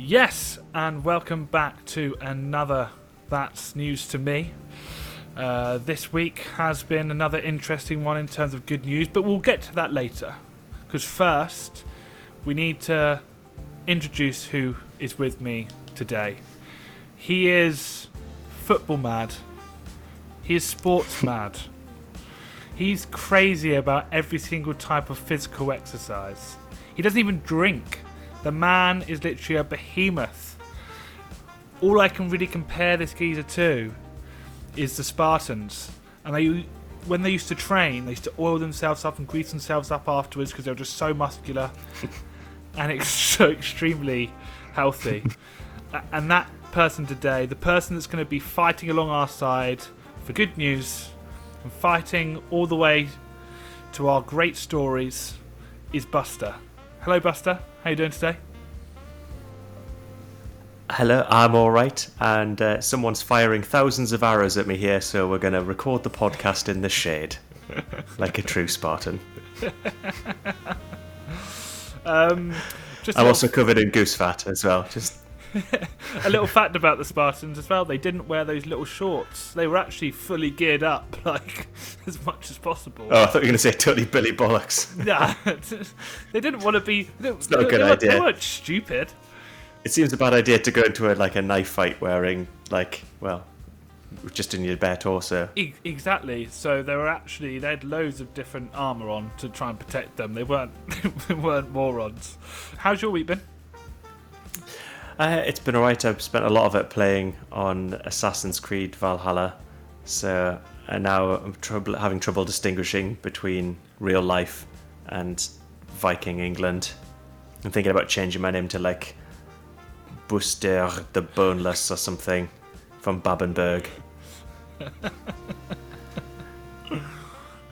Yes, and welcome back to another That's News to Me. Uh, this week has been another interesting one in terms of good news, but we'll get to that later. Because first, we need to introduce who is with me today. He is football mad, he is sports mad, he's crazy about every single type of physical exercise. He doesn't even drink. The man is literally a behemoth. All I can really compare this geezer to is the Spartans. And they, when they used to train, they used to oil themselves up and grease themselves up afterwards because they were just so muscular and it's so extremely healthy. And that person today, the person that's going to be fighting along our side for good news and fighting all the way to our great stories, is Buster. Hello, Buster. How you doing today? Hello, I'm all right, and uh, someone's firing thousands of arrows at me here, so we're going to record the podcast in the shade, like a true Spartan. Um, I'm also covered in goose fat as well. Just a little fact about the Spartans as well. They didn't wear those little shorts. They were actually fully geared up, like as much as possible. oh, I thought you were going to say totally Billy bollocks. Nah, they didn't want to be. It's not a good they, weren't- They idea. weren't stupid. It seems a bad idea to go into a like a knife fight wearing like well, just in your bare torso. E- exactly. So they were actually they had loads of different armor on to try and protect them. They weren't they weren't morons. How's your week been? Uh, it's been alright. I've spent a lot of it playing on Assassin's Creed Valhalla, so and now I'm trouble, having trouble distinguishing between real life and Viking England. I'm thinking about changing my name to like Buster the Boneless or something from Babenberg.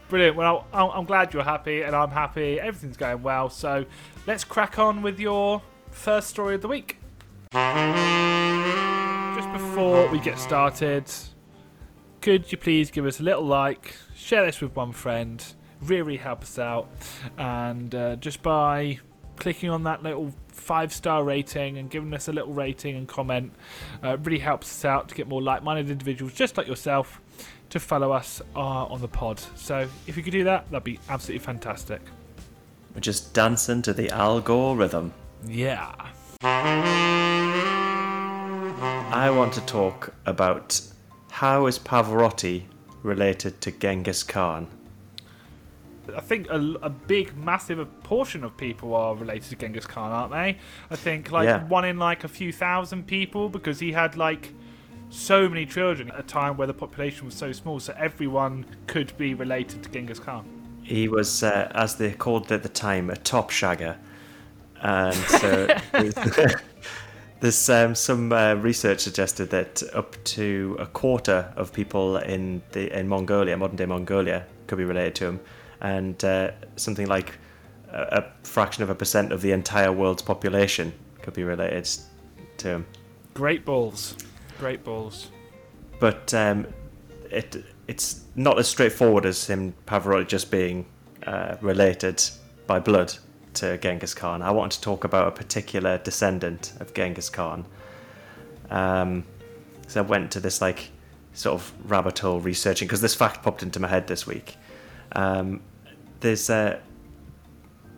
Brilliant. Well, I'm I'm glad you're happy, and I'm happy. Everything's going well. So let's crack on with your first story of the week. Just before we get started, could you please give us a little like, share this with one friend, really help us out, and uh, just by clicking on that little five star rating and giving us a little rating and comment, uh, really helps us out to get more like minded individuals just like yourself to follow us uh, on the pod. So if you could do that, that'd be absolutely fantastic. We're just dancing to the Al Gore rhythm. Yeah. I want to talk about how is Pavarotti related to Genghis Khan. I think a, a big, massive portion of people are related to Genghis Khan, aren't they? I think like Yeah. one in like a few thousand people because he had like so many children at a time where the population was so small, so everyone could be related to Genghis Khan. He was, uh, as they called it at the time, a top shagger. And so there's, um, some uh, research suggested that up to a quarter of people in the in Mongolia, modern day Mongolia, could be related to him, and uh, something like a, a fraction of a percent of the entire world's population could be related to him. Great balls. Great balls. but um, it it's not as straightforward as him Pavarotti just being uh, related by blood to Genghis Khan. I wanted to talk about a particular descendant of Genghis Khan. Um, so I went to this like sort of rabbit hole researching because this fact popped into my head this week. Um, there's uh,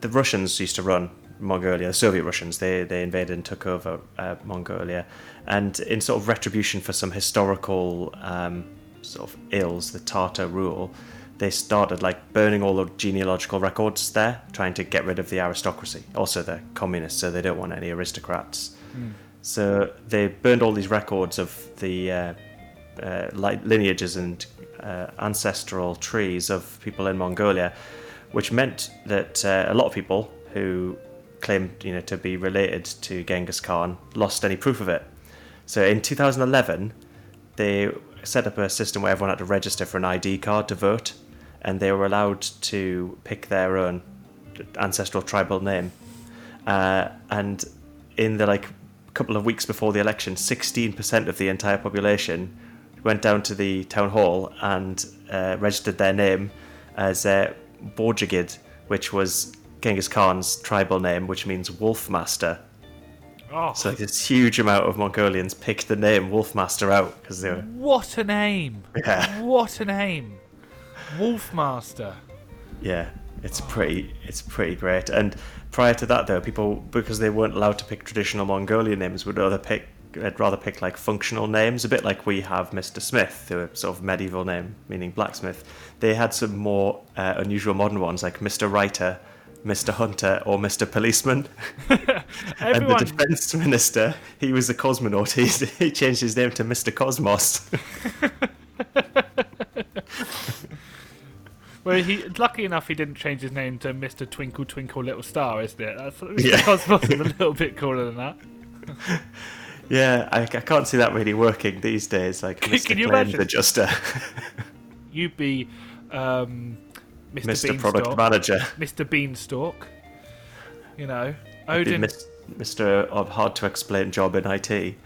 the Russians used to run Mongolia, the Soviet Russians. They they invaded and took over uh, Mongolia, and in sort of retribution for some historical um, sort of ills, the Tartar rule, they started like burning all the genealogical records there, trying to get rid of the aristocracy. Also, they're communists, so they don't want any aristocrats. So they burned all these records of the uh, uh, li- lineages and uh, ancestral trees of people in Mongolia, which meant that uh, a lot of people who claimed you know to be related to Genghis Khan lost any proof of it. So in 2011, they set up a system where everyone had to register for an ID card to vote, and they were allowed to pick their own ancestral tribal name. Uh, and in the like couple of weeks before the election, 16% of the entire population went down to the town hall and uh, registered their name as uh, Borjigid, which was Genghis Khan's tribal name, which means wolf master. Oh, So like this huge amount of Mongolians picked the name Wolfmaster out because they were what a name! yeah What a name! Wolfmaster. yeah it's pretty it's pretty great. And prior to that though, people because they weren't allowed to pick traditional Mongolian names would rather pick I'd rather pick like functional names, a bit like we have Mr. Smith, a sort of medieval name meaning blacksmith. They had some more uh, unusual modern ones like Mr. Writer, Mr. Hunter, or Mr. Policeman. and the defense minister, he was a cosmonaut. He, he changed his name to Mr. Cosmos. Well, he lucky enough he didn't change his name to Mister Twinkle Twinkle Little Star, isn't it? That's, Yeah. Cosmos is a little bit cooler than that. yeah, I, I can't see that really working these days. Like Can- Mr. can you Claims? Adjuster, You'd be um, Mr. Mr. Product Beanstalk. Manager, Mr. Beanstalk. You know, Odin, Mr. of hard to explain job in IT. and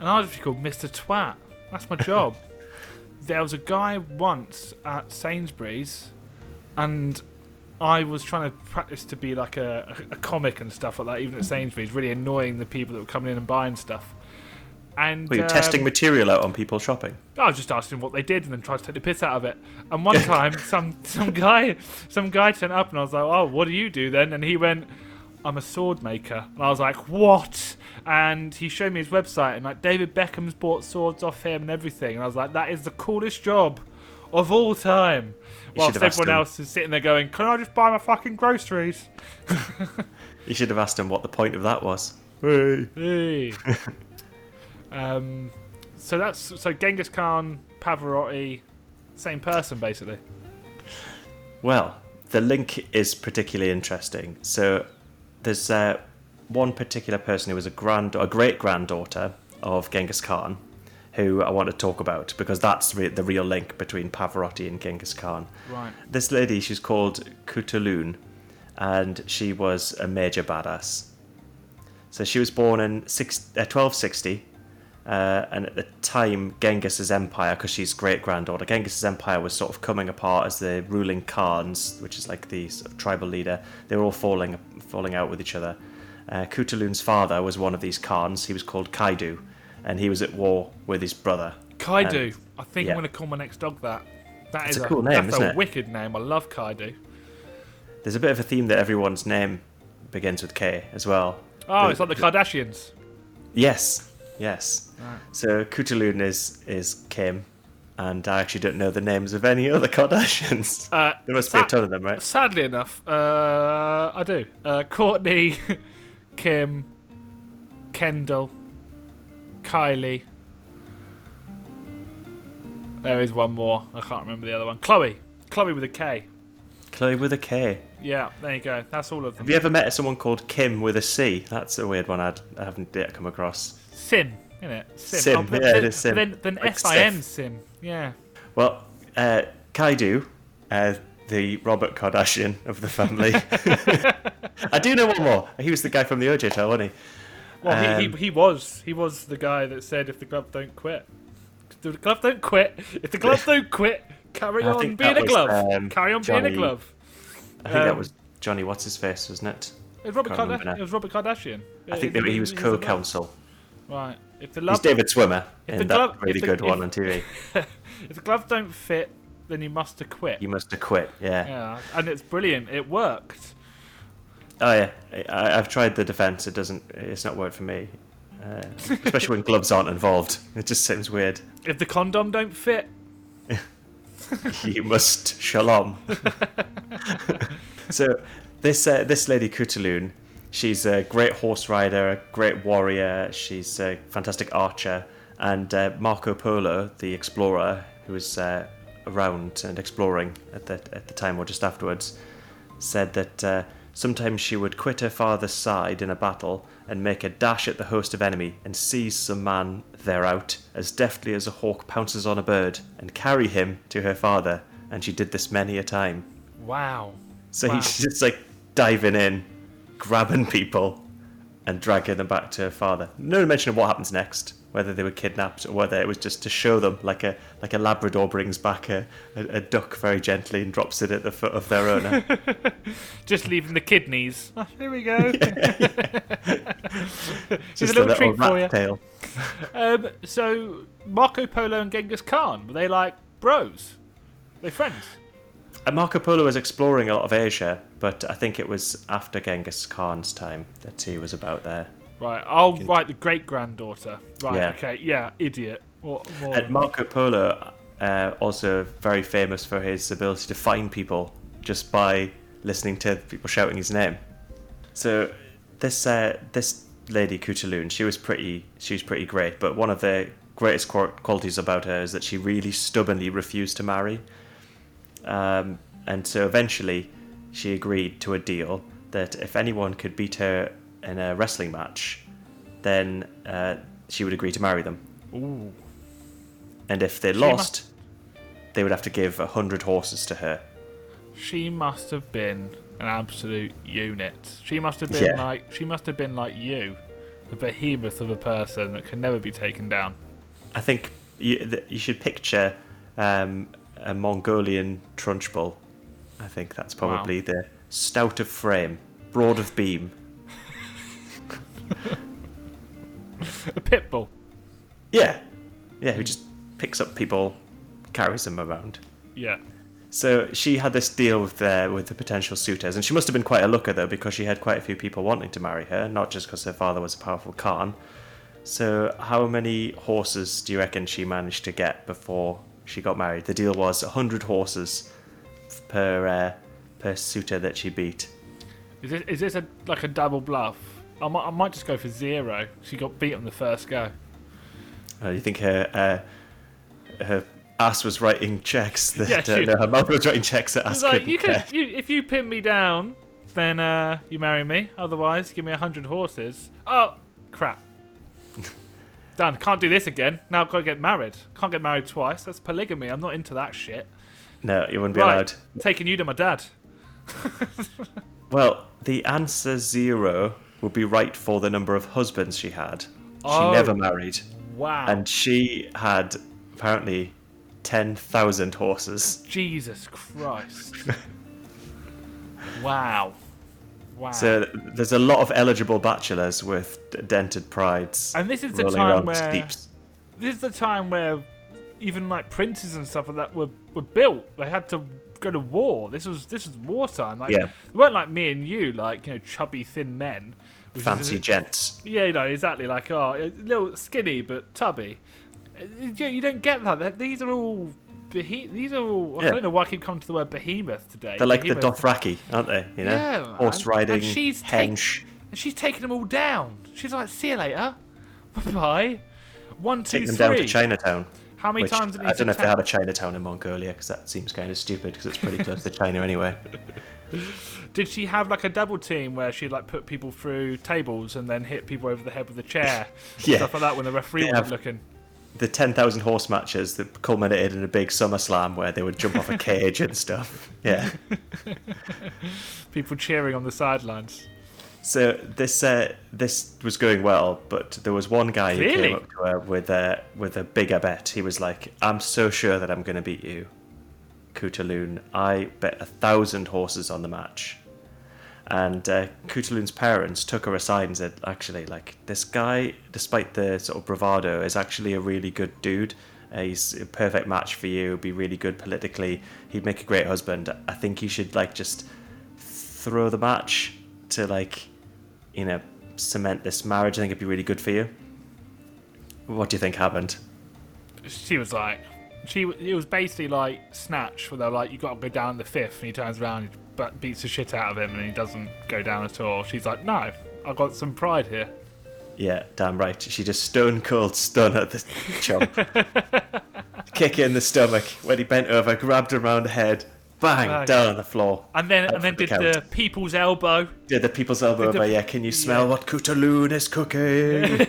I'd be called Mr. Twat. That's my job. There was a guy once at Sainsbury's, and I was trying to practice to be like a, a comic and stuff like that, even at Sainsbury's, really annoying the people that were coming in and buying stuff. And Were you um, testing material out on people shopping? I was just asking what they did and then tried to take the piss out of it. And one time, some some guy some guy turned up and I was like, "Oh, what do you do then?" And he went, "I'm a sword maker." And I was like, "What?" And he showed me his website and like David Beckham's bought swords off him and everything. And I was like, "That is the coolest job of all time." You Whilst should have asked everyone him. else is sitting there going, "Can I just buy my fucking groceries?" You should have asked him what the point of that was. Hey. Hey. um, so that's so Genghis Khan, Pavarotti, same person basically. Well, the link is particularly interesting. So there's uh, one particular person who was a grand, a great granddaughter of Genghis Khan, who I want to talk about because that's re- the real link between Pavarotti and Genghis Khan. Right. This lady, she's called Kutulun, and she was a major badass. So she was born in six, uh, 1260, uh, and at the time, Genghis's empire, because she's great granddaughter, Genghis's empire was sort of coming apart as the ruling Khans, which is like the sort of tribal leader, they were all falling falling out with each other. Uh, Kutulun's father was one of these Khans. He was called Kaidu, and he was at war with his brother. Kaidu. I think yeah. I'm going to call my next dog that. That It's is a cool name, that's a it? wicked name. I love Kaidu. There's a bit of a theme that everyone's name begins with K as well. Oh, The- it's like the Kardashians. Yes, yes. Right. So Kutulun is is Kim, and I actually don't know the names of any other Kardashians. Uh, there must be a ton of them, right? Sadly enough, uh, I do. Uh, Kourtney, Kim, Kendall, Kylie. There is one more. I can't remember the other one. Chloe. Chloe with a K. Chloe with a K. Yeah, there you go. That's all of them. Have you ever met someone called Kim with a C? That's a weird one I'd, I haven't yet come across. Sim, isn't it? Sim. Sim, but yeah, it then, is Sim. Then, then Like S-I-M Sim. Yeah. Well, uh, Kaidu, uh, the Robert Kardashian of the family. I do know one more. He was the guy from the OJ trial, wasn't he? Well, he, Um, he, he was. He was the guy that said, if the glove don't quit. If the glove don't quit. If the glove don't quit, carry I on think being that a was, glove. um, carry on being a glove. I think that Um, was Johnny. What's his face, wasn't it? It was Robert, can't remember Karda- now. it was Robert Kardashian. I think that he was co-counsel. Right. If the, He's David Schwimmer if in the that glove- really the- good if- one on TV. if the glove don't fit, then you must have quit. You must have quit. Yeah. Yeah, and it's brilliant. It worked. Oh yeah. I, I've tried the defense. It doesn't. It's not worked for me. Uh, especially when gloves aren't involved. It just seems weird. If the condom don't fit, you must shalom. so this uh, this lady Kutulun, she's a great horse rider, a great warrior. She's a fantastic archer, and uh, Marco Polo, the explorer who was uh, around and exploring at the at the time or just afterwards, said that uh, sometimes she would quit her father's side in a battle and make a dash at the host of enemy and seize some man thereout as deftly as a hawk pounces on a bird and carry him to her father. And she did this many a time. wow. So Wow. he's just like diving in, grabbing people, and dragging them back to her father. No mention of what happens next, whether they were kidnapped or whether it was just to show them, like a like a Labrador brings back a, a, a duck very gently and drops it at the foot of their owner. Just leaving the kidneys. Oh, here we go. Here's just a little treat for rat you. tail. Um, so Marco Polo and Genghis Khan were they like bros? they friends? Uh, Marco Polo was exploring a lot of Asia, but I think it was after Genghis Khan's time that he was about there. Right. Oh, right. The great granddaughter. Right. Yeah. Okay. Yeah. Idiot. What more? And Marco Polo, uh, also very famous for his ability to find people just by listening to people shouting his name. So this uh, this lady Kutulun, she was pretty she was pretty great, but one of the greatest qualities about her is that she really stubbornly refused to marry. Um, and so eventually, she agreed to a deal that if anyone could beat her in a wrestling match, then uh, she would agree to marry them. Ooh. And if they She lost, they would have to give a hundred horses to her. She must have been an absolute unit. She must have been Yeah. like she must have been like you, the behemoth of a person that can never be taken down. I think you, you should picture um, a Mongolian trunchbull. I think that's probably the stout of frame, broad of beam. A pit bull. Yeah, yeah, who just picks up people, carries them around. Yeah. So she had this deal with the with the potential suitors, and she must have been quite a looker though, because she had quite a few people wanting to marry her, not just because her father was a powerful Khan. So how many horses do you reckon she managed to get before she got married? The deal was hundred horses per uh, per suitor that she beat. Is this is this a like a double bluff? I might I might just go for zero. She got beat on the first go. Uh, you think her uh, her ass was writing checks that Yeah, uh, no, her mouth was writing checks at ass like you can you, if you pin me down, then uh, you marry me. Otherwise, give me a hundred horses. Oh crap! Done. Can't do this again. Now I've got to get married. Can't get married twice. That's polygamy. I'm not into that shit. No, you wouldn't be Right. allowed. Taking you to my dad. Well, the answer zero would be right for the number of husbands she had. She Oh. never married, Wow. and she had apparently ten thousand horses. Jesus Christ. wow. Wow. So there's a lot of eligible bachelors with dented prides and this is the time where steppes. this is the time where even like princes and stuff like that were, were built. They had to go to war. This was this was wartime. Like Yeah. they weren't like me and you, like you know, chubby thin men. which is- Fancy gents. Yeah, you know, exactly. Like oh, a little skinny but tubby. Uh, You you don't get. That- These are all. Behe- these are all. I don't know why I keep coming to the word behemoth today. They're like the Behemoth. Dothraki, aren't they? You know, Yeah, horse riding, And she's take- And she's taking them all down. She's like, see you later. Bye bye. One, two, Take them three. down to Chinatown. How many Which, times did I don't know if they had a Chinatown in Mongolia because that seems kind of stupid because it's pretty close to China anyway. Did she have like a double team where she'd like put people through tables and then hit people over the head with a chair? Yeah. Stuff like that when the referee have- looking. The 10,000 horse matches that culminated in a big SummerSlam where they would jump off a cage and stuff. Yeah. People cheering on the sidelines. So this uh, this was going well, but there was one guy who came up to her with a with a bigger bet. He was like, "I'm so sure that I'm going to beat you, Kutulun. I bet a thousand horses on the match." And uh, parents took her aside and said, "Actually, like this guy, despite the sort of bravado, is actually a really good dude. Uh, he's a perfect match for you. Be really good politically. He'd make a great husband. I think you should like just throw the match to like, you know, cement this marriage. I think it'd be really good for you." What do you think happened? She was like, she it was basically like Snatch, where they're like, you got to go down the fifth, and he turns around, but beats the shit out of him, and he doesn't go down at all. She's like, no, I've got some pride here. Yeah, damn right. She just stone cold stun at the chump. Kick in the stomach when he bent over, grabbed around the head, bang, Bang. down on the floor. And then and then the did the people's elbow. Did the people's elbow Did the- yeah, can you smell yeah. what Kutulun is cooking?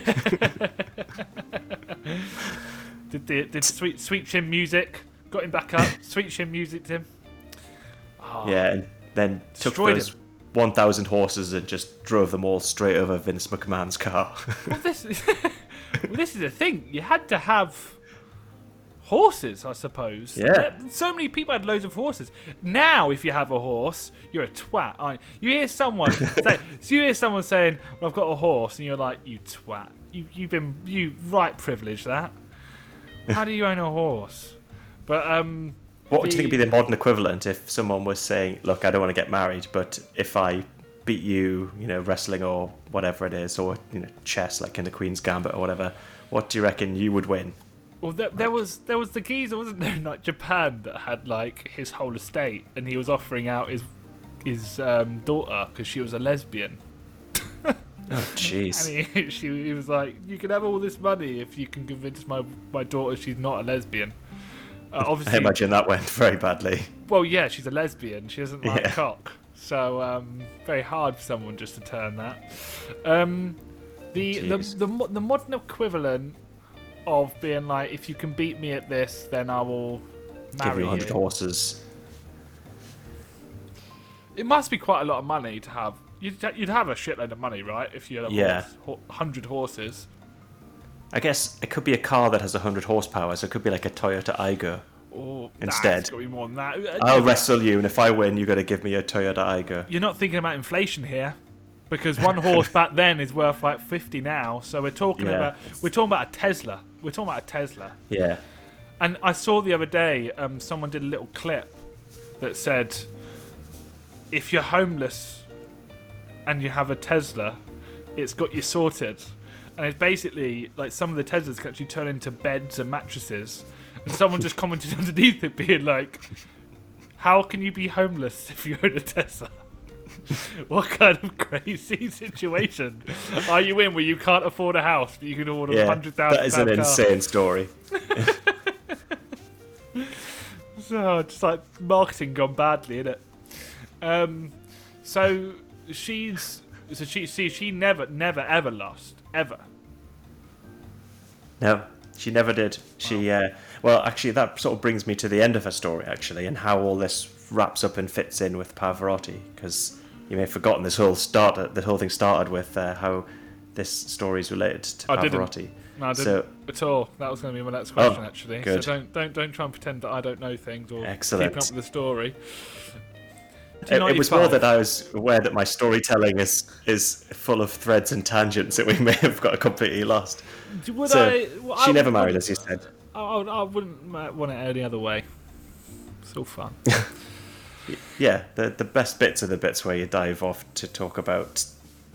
Did the did sweet sweet chin music. Got him back up. sweet chin music to him. Oh, yeah, ah. and then took Destroyed those him. 1,000 horses and just drove them all straight over Vince McMahon's car. well, this is, well, this is the thing. You had to have horses, I suppose. Yeah. So many people had loads of horses. Now, if you have a horse, you're a twat. Aren't you? you hear someone say, so you hear someone saying, well, "I've got a horse," and you're like, "You twat! You you've been you right privileged that. How do you own a horse?" But um, what do you think would be the modern equivalent if someone was saying, "Look, I don't want to get married, but if I beat you, you know, wrestling or whatever it is, or you know, chess, like in the Queen's Gambit or whatever, what do you reckon you would win?" Well, there, there was there was the geezer, wasn't there, in like Japan that had like his whole estate, and he was offering out his his um, daughter because she was a lesbian, Oh, jeez. and he, she, he was like, "You can have all this money if you can convince my my daughter she's not a lesbian." Uh, I imagine that went very badly. well, yeah, she's a lesbian. She doesn't like Yeah. cock, so um, very hard for someone just to turn that. Um, the, the the the modern equivalent of being like, if you can beat me at this, then I will Give marry you 100 horses. It must be quite a lot of money to have. You'd, you'd have a shitload of money, right? If you had a Yeah. hundred horses. I guess it could be a car that has 100 horsepower, so it could be like a Toyota Aygo. Or Instead. nah, it's got to be more than that. I'll wrestle you, and if I win, you got to give me a Toyota Aygo. You're not thinking about inflation here, because one horse back then is worth like fifty now. So we're talking Yeah. about we're talking about a Tesla. We're talking about a Tesla. Yeah. And I saw the other day, um, someone did a little clip that said, if you're homeless and you have a Tesla, it's got you sorted. And it's basically like some of the Teslas can actually turn into beds and mattresses. And someone just commented underneath it, being like, "How can you be homeless if you own a Tesla?" what kind of crazy situation are you in where you can't afford a house but you can order a Yeah. hundred thousand? That is an insane story. So just like marketing gone badly, isn't it? Um, so she's so she see she never never ever lost ever. No, she never did. She, uh, well, actually, that sort of brings me to the end of her story, actually, and how all this wraps up and fits in with Pavarotti. Because you may have forgotten this whole start, the whole thing started with uh, how this story is related to I didn't. Pavarotti. No, I didn't So- at all. That was going to be my next question, Oh, actually. good. So don't don't don't try and pretend that I don't know things or Excellent. keeping up with the story. It, it was more that I was aware that my storytelling is is full of threads and tangents that we may have got completely lost. Would so I, well, she I never married, as you said. I, I, I wouldn't want it any other way. It's all fun. Yeah, the the best bits are the bits where you dive off to talk about,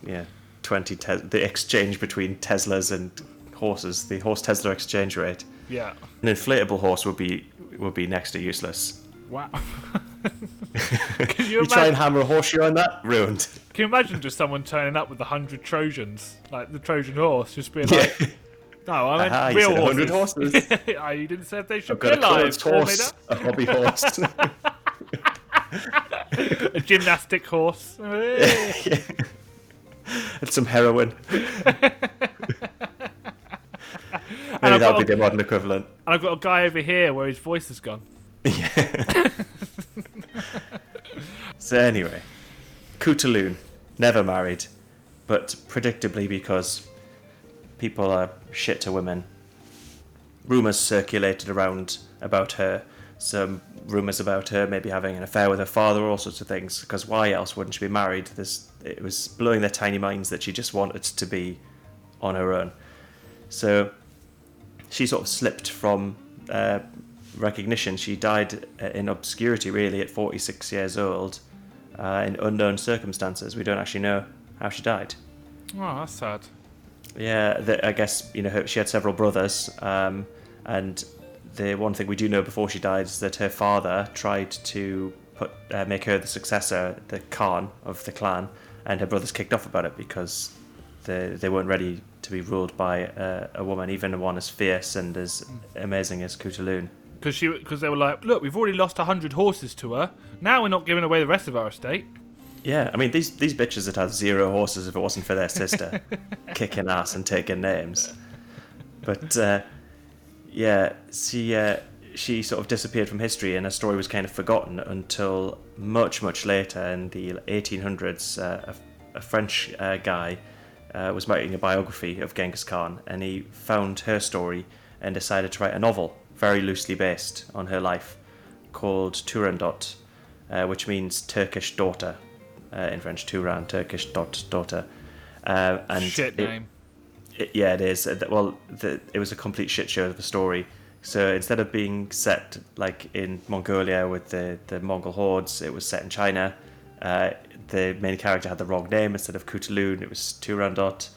yeah, twenty te- the exchange between Teslas and horses, the horse Tesla exchange rate. yeah. An inflatable horse would be would be next to useless. Wow. can you You try and hammer a horseshoe on that, ruined. Can you imagine just someone turning up with a hundred Trojans, like the Trojan horse, just being like, "No, I meant you real said 100 horses." horses. Ah, you didn't say if they should I've be a alive. closed horse, a hobby horse. a gymnastic horse. and some heroin. Maybe I've that would be the modern equivalent. And I've got a guy over here where his voice has gone. So anyway, Kutulun, never married, but predictably because people are shit to women. Rumours circulated around about her. Some rumours about her maybe having an affair with her father, all sorts of things. Because why else wouldn't she be married? This it was blowing their tiny minds that she just wanted to be on her own. So she sort of slipped from uh, recognition. She died uh, in obscurity, really, at 46 years old, uh, in unknown circumstances. We don't actually know how she died. Oh, that's sad. Yeah, the, I guess you know her, she had several brothers, um, and the one thing we do know before she died is that her father tried to put uh, make her the successor, the Khan of the clan, and her brothers kicked off about it because they they weren't ready to be ruled by uh, a woman, even one as fierce and as amazing as Kutulun. Because she, because they were like, look, we've already lost hundred horses to her. Now we're not giving away the rest of our estate. Yeah, I mean these these bitches would have zero horses if it wasn't for their sister kicking ass and taking names. But uh, yeah, she uh, she sort of disappeared from history and her story was kind of forgotten until much, much later in the 1800s. Uh, a, a, French uh, guy uh, was writing a biography of Genghis Khan and he found her story and decided to write a novel very loosely based on her life called Turandot, uh, which means Turkish daughter uh, in French, Turan, Turkish dot daughter. Uh, and Shit name. It, yeah, it is. Well, the, it was a complete shit show of a story. So instead of being set like in Mongolia with the, the Mongol hordes, it was set in China. Uh, the main character had the wrong name. Instead of Kutulun, it was Turandot.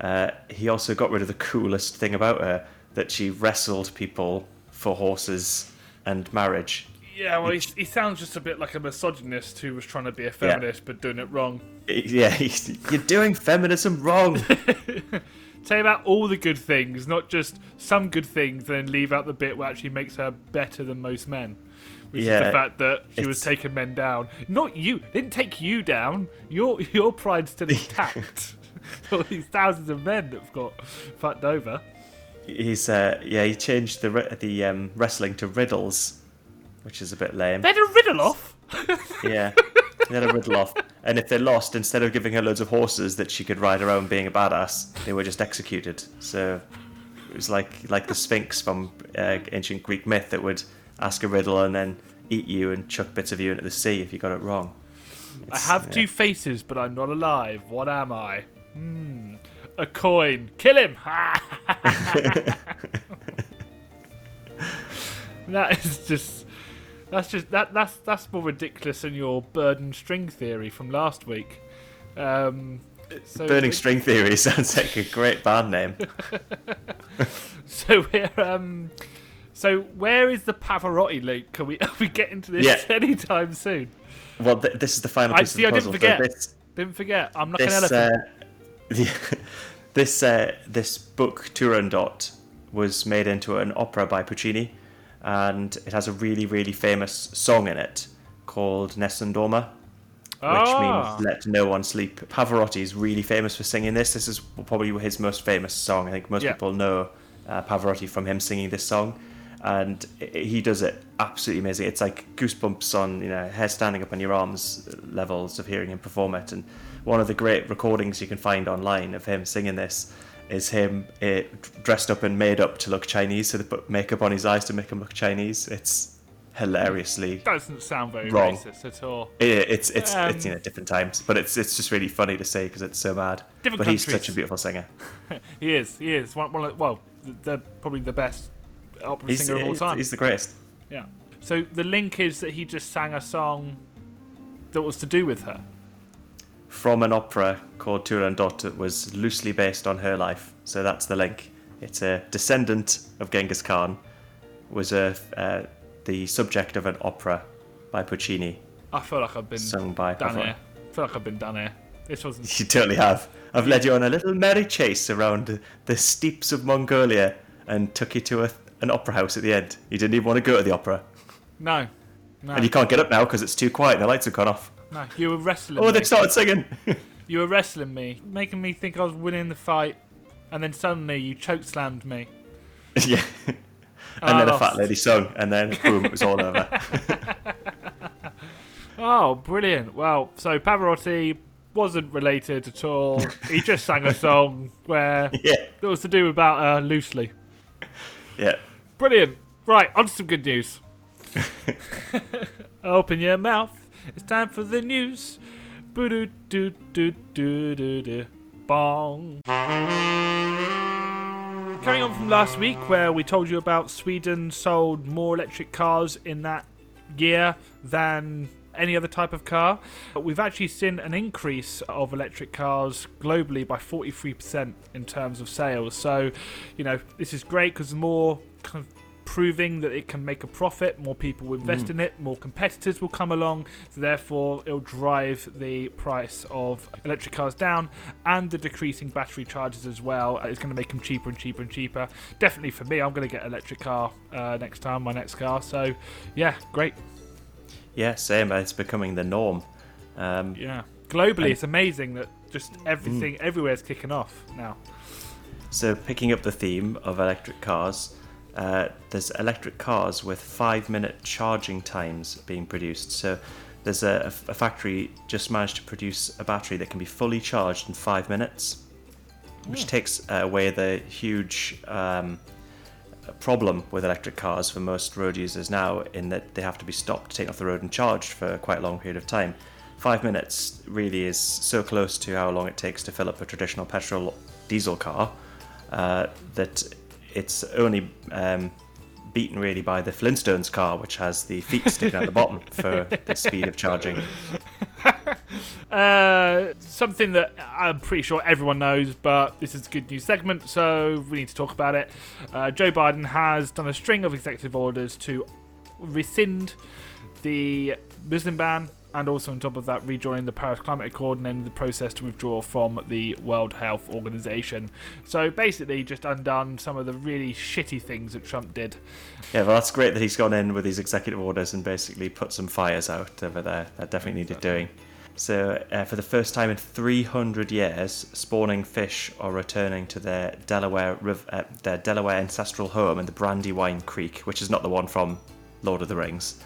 Uh, he also got rid of the coolest thing about her that she wrestled people for horses and marriage. Yeah, well, he, he sounds just a bit like a misogynist who was trying to be a feminist yeah. but doing it wrong. Yeah, you're doing feminism wrong. Say about all the good things, not just some good things, then leave out the bit where actually makes her better than most men. Which yeah, is the fact that she it's... was taking men down. Not you. didn't take you down. Your your pride's still intact. all these thousands of men that've got fucked over. He's uh, yeah. He changed the the um, wrestling to riddles, which is a bit lame. They had a riddle off. yeah. They had a riddle off. And if they lost, instead of giving her loads of horses that she could ride around being a badass, they were just executed. So it was like like the Sphinx from uh, ancient Greek myth that would ask a riddle and then eat you and chuck bits of you into the sea if you got it wrong. It's, I have yeah. two faces, but I'm not alive. What am I? Hmm. A coin. Kill him. that is just that's just that that's that's more ridiculous than your burden string theory from last week. Um, so Burning String Theory sounds like a great band name. so we're um, so where is the Pavarotti link? Can we are we get into this yeah. anytime soon? Well, th- this is the final piece I, see, of the puzzle. I didn't forget. This, didn't forget. I'm not this, an elephant. Uh, this uh, this book Turandot was made into an opera by Puccini and it has a really, really famous song in it called Nessun Dorma, ah. which means let no one sleep. Pavarotti is really famous for singing this. This is probably his most famous song. I think most yeah. people know uh, Pavarotti from him singing this song, and he does it absolutely amazing. It's like goosebumps on you know hair standing up on your arms levels of hearing him perform it. And one of the great recordings you can find online of him singing this is him uh, dressed up and made up to look Chinese, so they put makeup on his eyes to make him look Chinese. It's hilariously doesn't sound very wrong. racist at all. It, it's it's um, it's you know different times, but it's it's just really funny to say because it's so mad. Different but countries. he's such a beautiful singer. he is. He is one, one of, well, they're probably the best opera he's, singer of all time. He's the greatest. Yeah. So the link is that he just sang a song that was to do with her from an opera called Turandot that was loosely based on her life. So that's the link. It's a descendant of Genghis Khan, was a, uh, the subject of an opera by Puccini. I feel like I've been sung by done here. I feel like I've been done here. This wasn't. You totally have. I've led you on a little merry chase around the steppes of Mongolia and took you to a, an opera house at the end. You didn't even want to go to the opera. No. No. And you can't get up now because it's too quiet. The lights have gone off. No, you were wrestling. Oh, they started singing. you were wrestling me, making me think I was winning the fight, and then suddenly you chokeslammed me. yeah. and, and then a fat lady sung, and then boom, it was all over. oh, brilliant! Well, so Pavarotti wasn't related at all. He just sang a song where yeah. it was to do about uh, loosely. Yeah. Brilliant. Right, on to some good news. Open your mouth. It's time for the news. Boo doo doo doo doo doo doo. Bong. Carrying on from last week, where we told you about Sweden sold more electric cars in that year than any other type of car. We've actually seen an increase of electric cars globally by 43% in terms of sales. So, you know, this is great because more kind of proving that it can make a profit. More people will invest mm. in it. More competitors will come along. So therefore, it'll drive the price of electric cars down, and the decreasing battery charges as well It's going to make them cheaper and cheaper and cheaper. Definitely for me, I'm going to get an electric car uh, next time, my next car. So yeah, great. Yeah, same. It's becoming the norm. Um, yeah, globally, and- it's amazing that just everything mm. everywhere is kicking off now. So picking up the theme of electric cars uh, there's electric cars with five minute charging times being produced. So there's a, a factory just managed to produce a battery that can be fully charged in five minutes, which Hmm. takes away the huge um, problem with electric cars for most road users now, in that they have to be stopped, taken off the road, and charged for quite a long period of time. Five minutes really is so close to how long it takes to fill up a traditional petrol diesel car uh, that it's only um, beaten really by the Flintstones car, which has the feet sticking out the bottom for the speed of charging. Uh, something that I'm pretty sure everyone knows, but this is a good news segment, so we need to talk about it. Uh, Joe Biden has done a string of executive orders to rescind the Muslim ban and also on top of that rejoin the Paris Climate Accord and end the process to withdraw from the World Health Organization. So basically just undone some of the really shitty things that Trump did. Yeah, well, that's great that he's gone in with these executive orders and basically put some fires out over there. That definitely needed doing. So, uh, for the first time in 300 years, spawning fish are returning to their Delaware uh, their Delaware ancestral home in the Brandywine Creek, which is not the one from Lord of the Rings.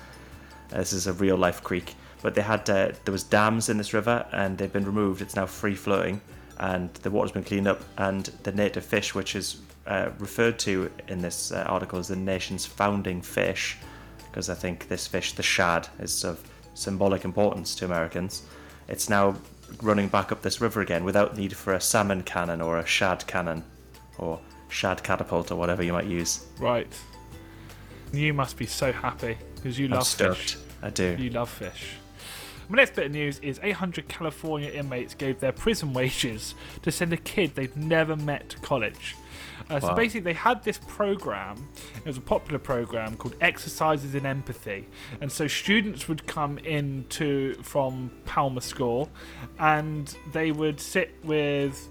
Uh, this is a real life creek, but they had uh, there was dams in this river and they've been removed. It's now free flowing, and the water's been cleaned up. And the native fish, which is uh, referred to in this uh, article as the nation's founding fish, because I think this fish, the shad, is of symbolic importance to Americans. It's now running back up this river again without need for a salmon cannon or a shad cannon or shad catapult or whatever you might use. Right. You must be so happy because you I'm love stoked. fish. I do. You love fish. My next bit of news is 800 California inmates gave their prison wages to send a kid they've never met to college. Uh, So basically, they had this program. It was a popular program called Exercises in Empathy, and so students would come in to from Palma School, and they would sit with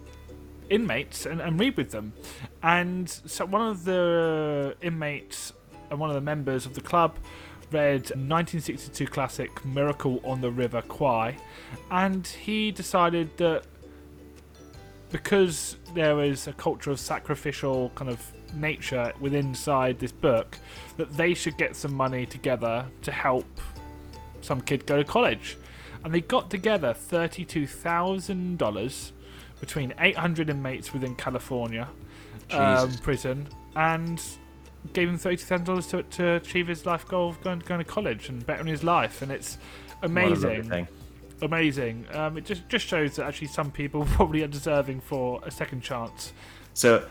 inmates and, and read with them. And so one of the inmates and one of the members of the club read 1962 classic Miracle on the River Kwai, and he decided that because there is a culture of sacrificial kind of nature within inside this book, that they should get some money together to help some kid go to college. And they got together $32,000 between 800 inmates within California um, prison and gave him $32,000 to, to achieve his life goal of going, going to college and bettering his life. And it's amazing amazing. Um, it just just shows that actually some people probably are deserving for a second chance. So,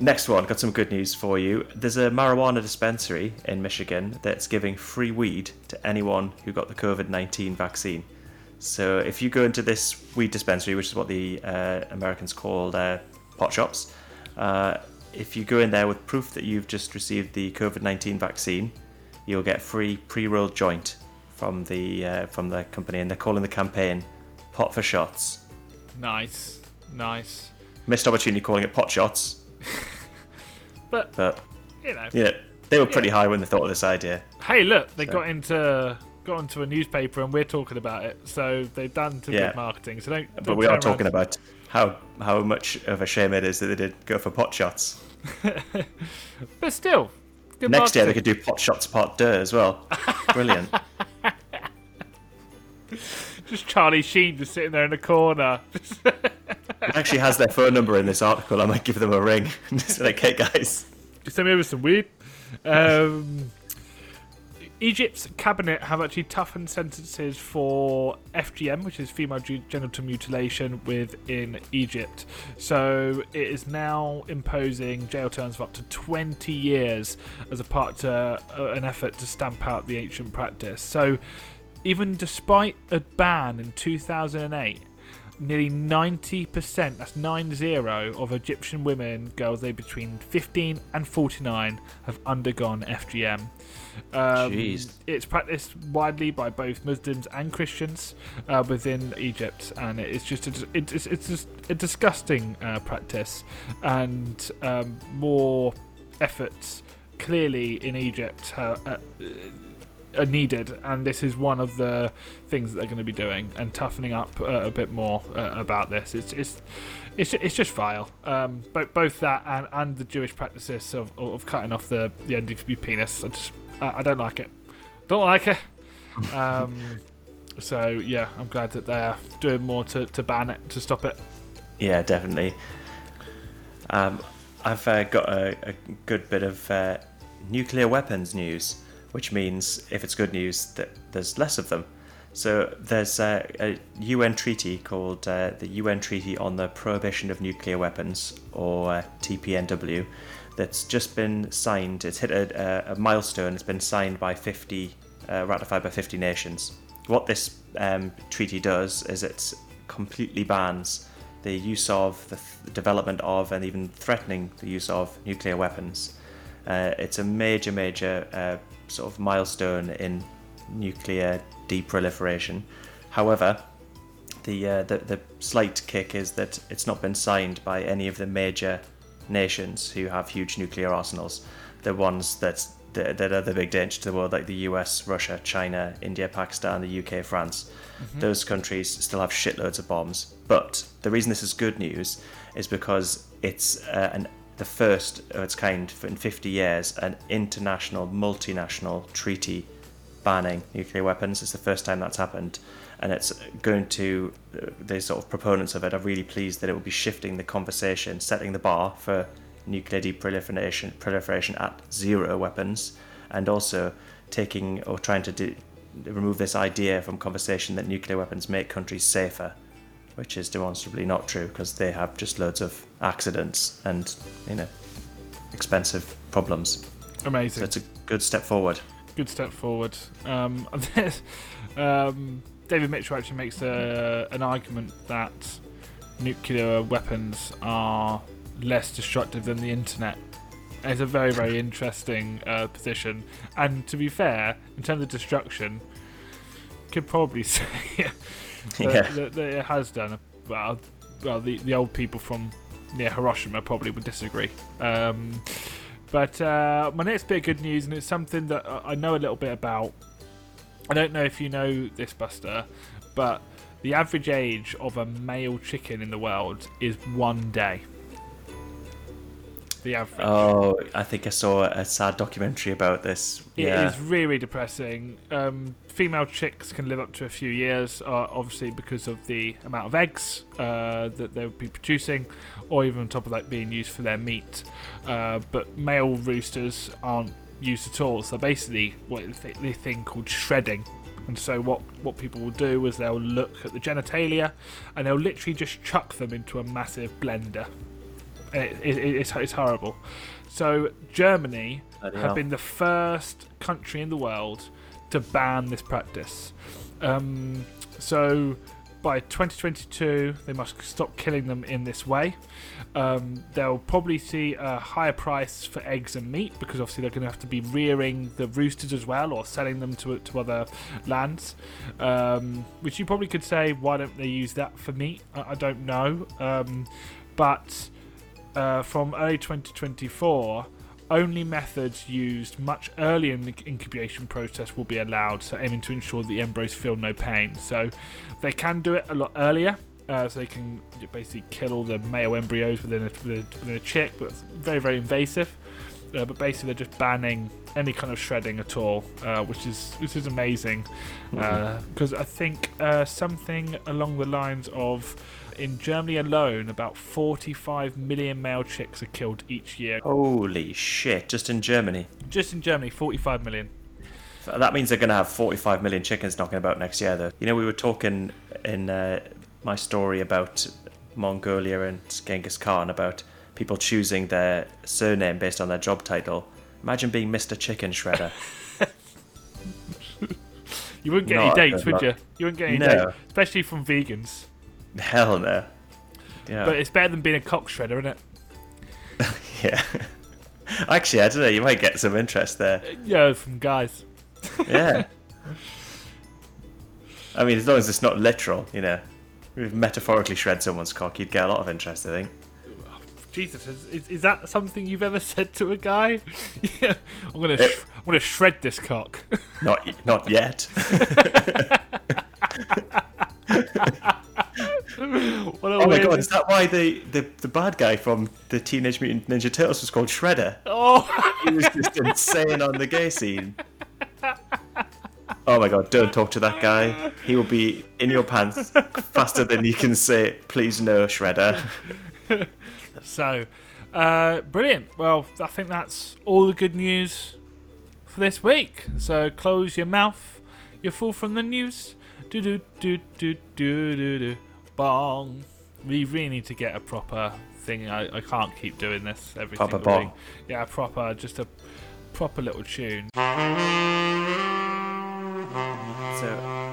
next one, got some good news for you. There's a marijuana dispensary in Michigan that's giving free weed to anyone who got the COVID 19 vaccine. So, if you go into this weed dispensary, which is what the uh, Americans call uh, pot shops, uh, if you go in there with proof that you've just received the COVID 19 vaccine, you'll get free pre rolled joint from the, uh, from the company, and they're calling the campaign Pot for Shots. Nice, nice. Missed opportunity calling it pot shots, But but you know, Yeah, they were pretty high when they thought of this idea. hey, look, they So- got into got into a newspaper and we're talking about it. So they've done some Yeah. good marketing. So don't. But don't we are talking about how how much of a shame it is that they did go for pot shots. But still, good Next year they could do pot shots pot deux as well. Brilliant. just Charlie Sheen just sitting there in the corner. it actually has their phone number in this article. I might give them a ring. Just be like, hey guys. Just send me over some weed. Um, Egypt's cabinet have actually toughened sentences for FGM, which is female genital mutilation within Egypt. So it is now imposing jail terms of up to 20 years as a part to uh, an effort to stamp out the ancient practice. So even despite a ban in 2008, nearly 90%, that's 90 of Egyptian women, girls aged between 15 and 49, have undergone FGM. Um, Jeez. It's practiced widely by both Muslims and Christians uh, within Egypt, and it's just a, it's, it's just a disgusting uh, practice, and um, more efforts clearly in Egypt uh, uh, are needed, and this is one of the things that they're going to be doing and toughening up uh, a bit more uh, about this. It's it's it's, it's just vile. Um, both both that and, and the Jewish practices of, of cutting off the the ending to be penis. I just I, I don't like it. Don't like it. Um, so yeah, I'm glad that they're doing more to, to ban it to stop it. Yeah, definitely. Um, I've uh, got a, a, good bit of uh, nuclear weapons news, which means if it's good news, that there's less of them. So there's a, a UN treaty called uh, the UN Treaty on the Prohibition of Nuclear Weapons, or uh, TPNW, that's just been signed. It's hit a, a milestone. It's been signed by 50, uh, ratified by 50 nations. What this um, treaty does is it completely bans the use of, the th- development of, and even threatening the use of nuclear weapons. Uh, it's a major, major uh, sort of milestone in nuclear deproliferation. However, the, uh, the the slight kick is that it's not been signed by any of the major nations who have huge nuclear arsenals. The ones that that, that are the big danger to the world, like the US, Russia, China, India, Pakistan, the UK, France. Mm-hmm. Those countries still have shitloads of bombs. But the reason this is good news is because it's uh, an, the first of its kind in 50 years, an international, multinational treaty banning nuclear weapons. It's the first time that's happened. And it's going to, uh, the sort of proponents of it are really pleased that it will be shifting the conversation, setting the bar for nuclear deproliferation proliferation at zero weapons, and also taking or trying to remove this idea from conversation that nuclear weapons make countries safer, which is demonstrably not true because they have just loads of accidents and you know expensive problems. Amazing. So it's a good step forward. Good step forward. Um, um, David Mitchell actually makes a, an argument that nuclear weapons are less destructive than the internet. It's a very, very interesting uh, position. And to be fair, in terms of destruction, could probably say yeah. that, that it has done. Well, well, the, the old people from near Hiroshima probably would disagree. Um, but uh, my next bit of good news, and it's something that I know a little bit about. I don't know if you know this, Buster, but the average age of a male chicken in the world is one day the average. Oh, I think I saw a sad documentary about this. It yeah. is really depressing. Um, female chicks can live up to a few years, uh, obviously because of the amount of eggs uh, that they'll be producing, or even on top of that being used for their meat. Uh, but male roosters aren't used at all. So basically, what they thing called shredding. And so what, what people will do is they'll look at the genitalia and they'll literally just chuck them into a massive blender it, it, it's, it's horrible. So Germany have been the first country in the world to ban this practice. Um, so by 2022, they must stop killing them in this way. Um, they'll probably see a higher price for eggs and meat because obviously they're going to have to be rearing the roosters as well or selling them to to other lands. Um, which you probably could say, why don't they use that for meat? I, I don't know, um, but uh, from early 2024, only methods used much earlier in the incubation process will be allowed, so aiming to ensure the embryos feel no pain. So they can do it a lot earlier, uh, so they can basically kill all the male embryos within a, within a chick, but it's very, very invasive. Uh, but basically, they're just banning any kind of shredding at all, uh, which is which is amazing. Because mm-hmm. Uh, I think uh, something along the lines of in Germany alone, about 45 million male chicks are killed each year. Holy shit! Just in Germany. Just in Germany, 45 million. That means they're going to have 45 million chickens knocking about next year, though. You know, we were talking in uh, my story about Mongolia and Genghis Khan about people choosing their surname based on their job title. Imagine being Mr. Chicken Shredder. you wouldn't get Not any dates, would you? You wouldn't get any no. dates, especially from vegans. Hell no. Yeah. But it's better than being a cock shredder, isn't it? yeah. Actually, I don't know. You might get some interest there. Uh, yeah, from guys. yeah. I mean, as long as it's not literal, you know. If you metaphorically shred someone's cock, you'd get a lot of interest, I think. Jesus, is, is, is that something you've ever said to a guy? yeah, I'm gonna sh- I'm gonna shred this cock. Not not yet. what a Oh my god, is that why the, the, the bad guy from the Teenage Mutant Ninja Turtles was called Shredder? Oh, He was just insane on the gay scene. Oh my god, don't talk to that guy. He will be in your pants faster than you can say, please no, Shredder. so uh, brilliant. Well, I think that's all the good news for this week. So close your mouth. You're full from the news. Do do do do do do do. Bong. We really need to get a proper thing. I, I can't keep doing this every Proper single bong. week. Yeah, proper, just a proper little tune. So,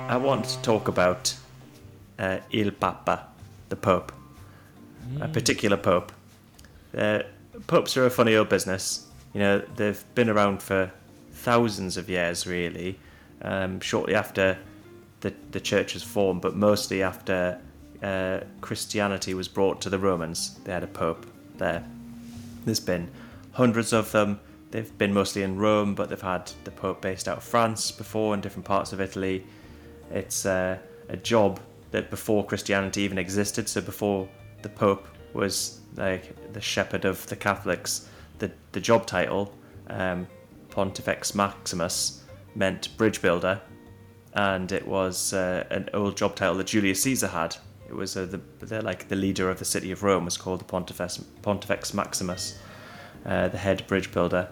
I want to talk about uh, Il Papa, the Pope, a particular Pope. Uh, popes are a funny old business. You know, they've been around for thousands of years, really. Um, shortly after the the church was formed, but mostly after uh, Christianity was brought to the Romans, they had a Pope there. There's been hundreds of them. They've been mostly in Rome, but they've had the Pope based out of France before in different parts of Italy. It's uh, a job that before Christianity even existed, so before the Pope was like the shepherd of the Catholics, the, the job title, um, Pontifex Maximus, meant bridge builder, and it was uh, an old job title that Julius Caesar had. It was uh, the, the like the leader of the city of Rome was called the Pontifex, Pontifex Maximus, uh, the head bridge builder.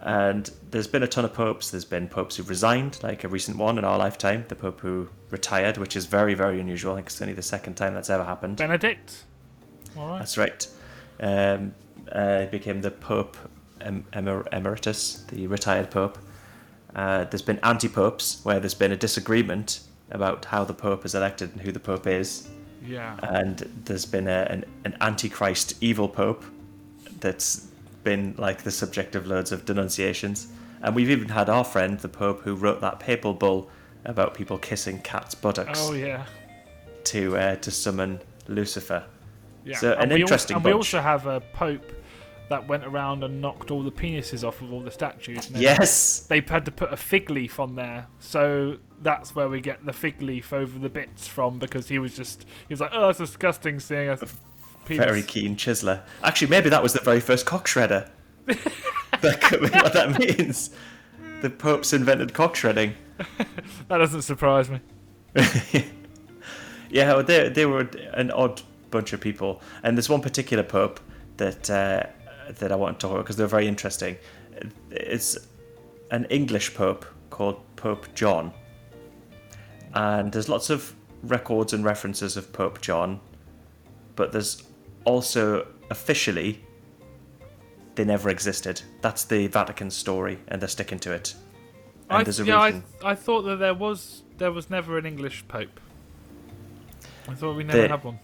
And there's been a ton of popes. There's been popes who've resigned, like a recent one in our lifetime, the pope who retired, which is very, very unusual. I think it's only the second time that's ever happened. Benedict. All right. That's right. Um, uh, he became the Pope em- emer- Emeritus, the retired Pope. Uh, there's been anti popes, where there's been a disagreement about how the Pope is elected and who the Pope is. Yeah. And there's been a, an, an antichrist evil Pope that's been like the subject of loads of denunciations. And we've even had our friend, the Pope, who wrote that papal bull about people kissing cats' buttocks oh yeah. to uh, to summon Lucifer. Yeah. So, and an we interesting Also, and we also have a pope that went around and knocked all the penises off of all the statues. Yes. They had to put a fig leaf on there, so that's where we get the fig leaf over the bits from because he was just he was like, oh, that's disgusting seeing a penis. Very keen chiseler. Actually, maybe that was the very first cock shredder. that could be what that means. The Pope's invented cock shredding. That doesn't surprise me. Yeah, well, they they were an odd bunch of people, and there's one particular Pope that uh, that I want to talk about because they're very interesting. It's an English Pope called Pope John, and there's lots of records and references of Pope John, but there's also officially they never existed. That's the Vatican story, and they're sticking to it. And I, there's a yeah, I. I thought that there was there was never an English pope. I thought we never The- had one.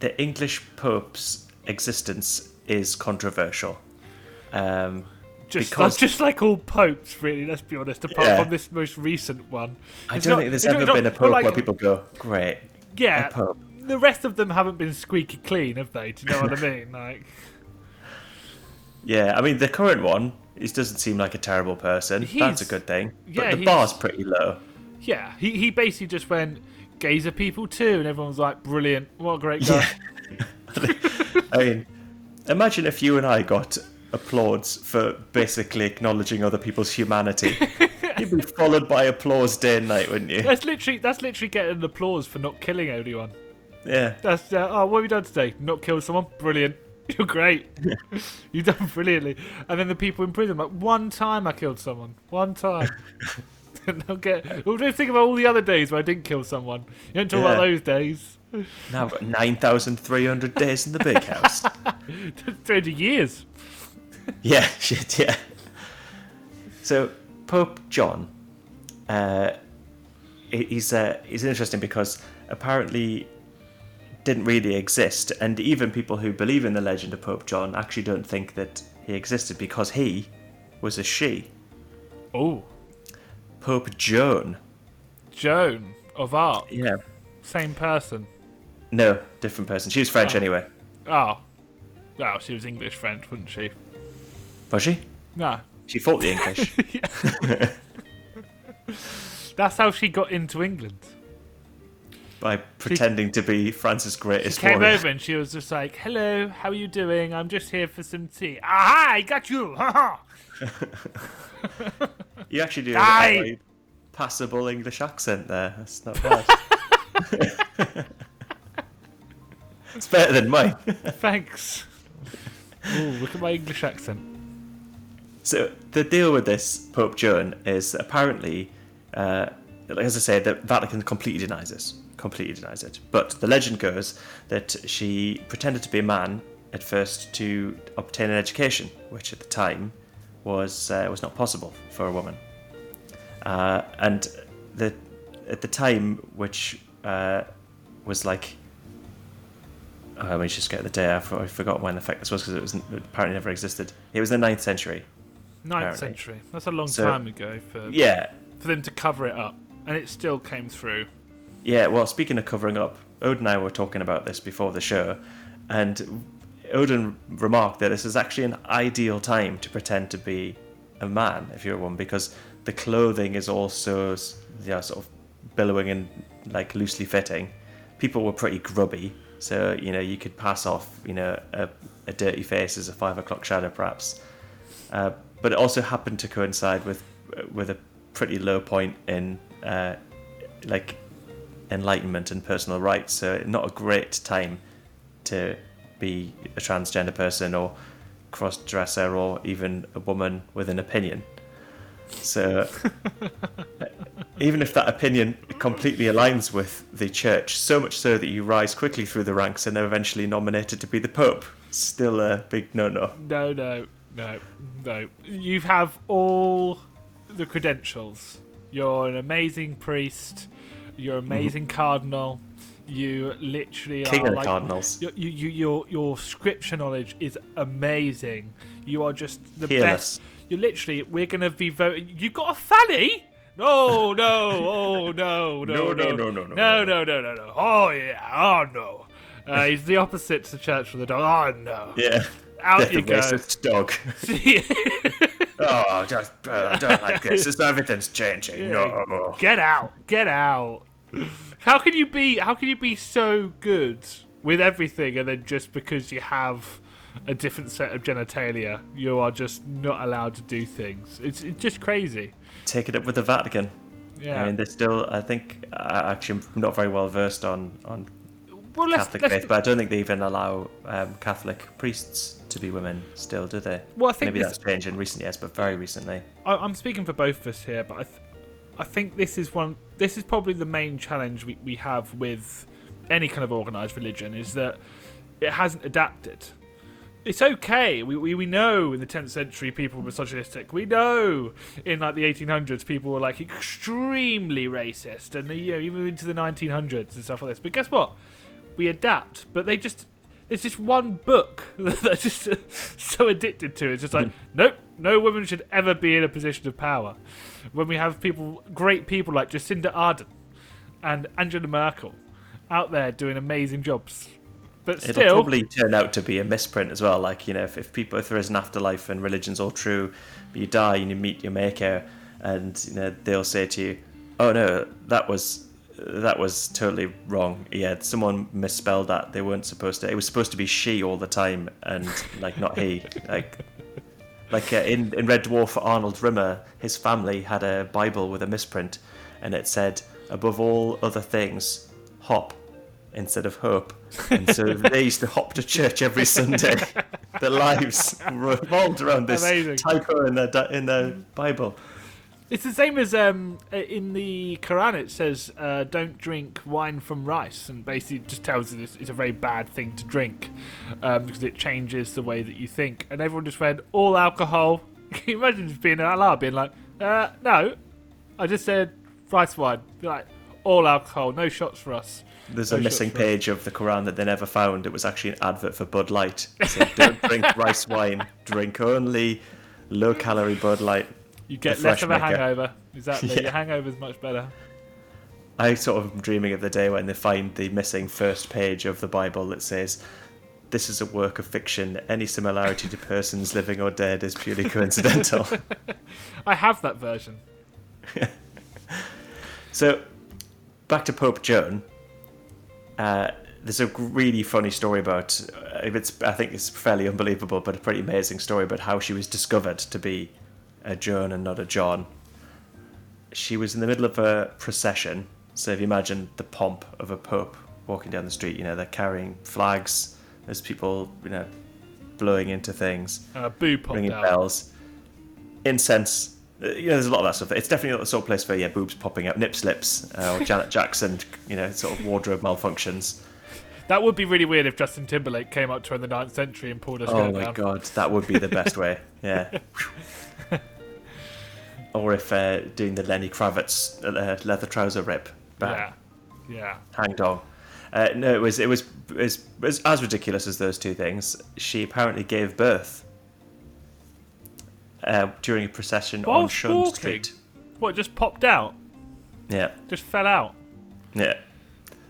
the English Pope's existence is controversial. Um, Just because- that's just like all popes, really. Let's be honest. Apart Yeah. from this most recent one, I don't not- think there's ever not- been a Pope like- where people go, great. yeah, the rest of them haven't been squeaky clean, have they? Do you know what I mean? Like, Yeah, I mean, the current one, he doesn't seem like a terrible person. That's a good thing. yeah, but the he's- bar's pretty low. yeah, he he basically just went, "Gays are people too," and everyone was like, "Brilliant! What a great guy!" I mean, imagine if you and I got applause for basically acknowledging other people's humanity. You'd be followed by applause day and night, wouldn't you? That's literally that's literally getting applause for not killing anyone. Yeah. That's uh, oh, what have you done today? Not killed someone? Brilliant. You're great. You've done brilliantly. And then the people in prison, like one time I killed someone. One time. and they'll get. Well, just think about all the other days where I didn't kill someone. You don't talk about those days. Now I've got 9,300 days in the big house. 30 years. Yeah, shit, yeah. So Pope John, uh, he's uh, he's interesting because apparently didn't really exist, and even people who believe in the legend of Pope John actually don't think that he existed because he was a she. Oh, Pope Joan. Joan of Arc. Yeah. Same person. No, different person. She was French Oh. anyway. Oh. Well, she was English French, wasn't she? Was she? No. She fought the English That's how she got into England. by pretending to be France's She greatest came warrior. over and she was just like, "Hello, how are you doing? I'm just here for some tea." Aha! I got you. Ha ha. You actually do have a very passable English accent there. That's not bad. it's better than mine. Thanks. Ooh, look at my English accent. So the deal with this Pope Joan is apparently, uh, as I said, the Vatican completely denies this. Completely denies it. But the legend goes that she pretended to be a man at first to obtain an education, which at the time was uh, was not possible for a woman. Uh, and the at the time, which uh, was like. Let me just get the day. I for- I forgot when the fact this was because it was apparently never existed. It was the 9th century. Ninth Apparently. century. That's a long So- time ago for Yeah, for them to cover it up, and it still came through. Yeah, well, speaking of covering up, Odin and I were talking about this before the show, and Odin remarked that this is actually an ideal time to pretend to be a man if you're one because the clothing is also you know, sort of billowing and like loosely fitting. People were pretty grubby, so you know you could pass off you know a, a dirty face as a five o'clock shadow perhaps. Uh, but it also happened to coincide with with a pretty low point in uh, like enlightenment and personal rights. So not a great time to be a transgender person or cross dresser or even a woman with an opinion. So even if that opinion completely aligns with the church, so much so that you rise quickly through the ranks and are eventually nominated to be the pope, still a big no-no. No, no, no, no. You have all the credentials. You're an amazing priest. You're an mm-hmm. amazing cardinal. You literally King are of like, Cardinals. Your, you, you, your your scripture knowledge is amazing. You are just the best. You're literally. We're gonna be voting. You got a fanny? No, no, oh no, no, No, no, no, no, no, no, no, no, no, no, no. Oh yeah, oh no. Uh, he's the opposite to Church for the Dog. Oh no. Yeah. Out you go. racist dog. oh, just, uh, I don't like this. It's, everything's changing. No. Get out! Get out! How can you be? How can you be so good with everything, and then just because you have a different set of genitalia, you are just not allowed to do things? It's, it's just crazy. Take it up with the Vatican. Yeah. I mean, they're still. I think uh, actually I'm not very well versed on on well, let's, Catholic let's, faith, but I don't think they even allow um, Catholic priests to be women. Still, do they? Well, I think maybe this- that's changed in recent years, but very recently. I, I'm speaking for both of us here, but I, th- I think this is one. This is probably the main challenge we, we have with any kind of organized religion is that it hasn't adapted. It's okay. We, we, we know in the 10th century people were misogynistic. We know in like the 1800s people were like extremely racist, and you know even into the 1900s and stuff like this. But guess what? We adapt. But they just there's just one book that they're just so addicted to. It's just like, hmm. nope, no woman should ever be in a position of power. When we have people, great people like Jacinda Ardern and Angela Merkel out there doing amazing jobs. But It'll probably turn out to be a misprint as well. Like you know, if, if people, if there is an afterlife and religion's all true, but you die and you meet your maker, and you know they'll say to you, "Oh no, that was that was totally wrong. Yeah, someone misspelled that. They weren't supposed to. It was supposed to be she all the time, and like not he. Like." Like uh, in, in Red Dwarf Arnold Rimmer, his family had a Bible with a misprint, and it said, above all other things, hop instead of hope. And so they used to hop to church every Sunday. Their lives revolved around this Amazing. typo in their, in their Bible. it's the same as um, in the Quran. It says, uh, "Don't drink wine from rice," and basically just tells you this it's a very bad thing to drink um, because it changes the way that you think. And everyone just read all alcohol. Can you imagine just being an Allah being like, uh, "No, I just said rice wine." Be like, all alcohol, no shots for us. There's No a missing page of the Quran that they never found. It was actually an advert for Bud Light. It said, Don't drink rice wine. Drink only low calorie Bud Light. You get less of a maker. hangover. Exactly, Yeah. your hangover's much better. I sort of am dreaming of the day when they find the missing first page of the Bible that says, this is a work of fiction. Any similarity to persons living or dead is purely coincidental. I have that version. so, back to Pope Joan. Uh, there's a really funny story about uh, it's I think it's fairly unbelievable, but a pretty amazing story about how she was discovered to be a Joan and not a John. She was in the middle of a procession. So if you imagine the pomp of a pope walking down the street, you know they're carrying flags. There's people, you know, blowing into things, Uh, boo ringing bells, incense. Uh, You know, there's a lot of that stuff. It's definitely not the sort of place where yeah, boobs popping up, nip slips, uh, or Janet Jackson, you know, sort of wardrobe malfunctions. That would be really weird if Justin Timberlake came up to her in the 9th century and pulled her Oh my down. god, that would be the best way. Yeah. or if uh, doing the Lenny Kravitz uh, leather trouser rip, bang, Yeah. Yeah. hang dong. Uh, no, it was, it was it was it was as ridiculous as those two things. She apparently gave birth uh, during a procession on Whilst Shun walking? Street. What, just popped out? Yeah, Just fell out? yeah.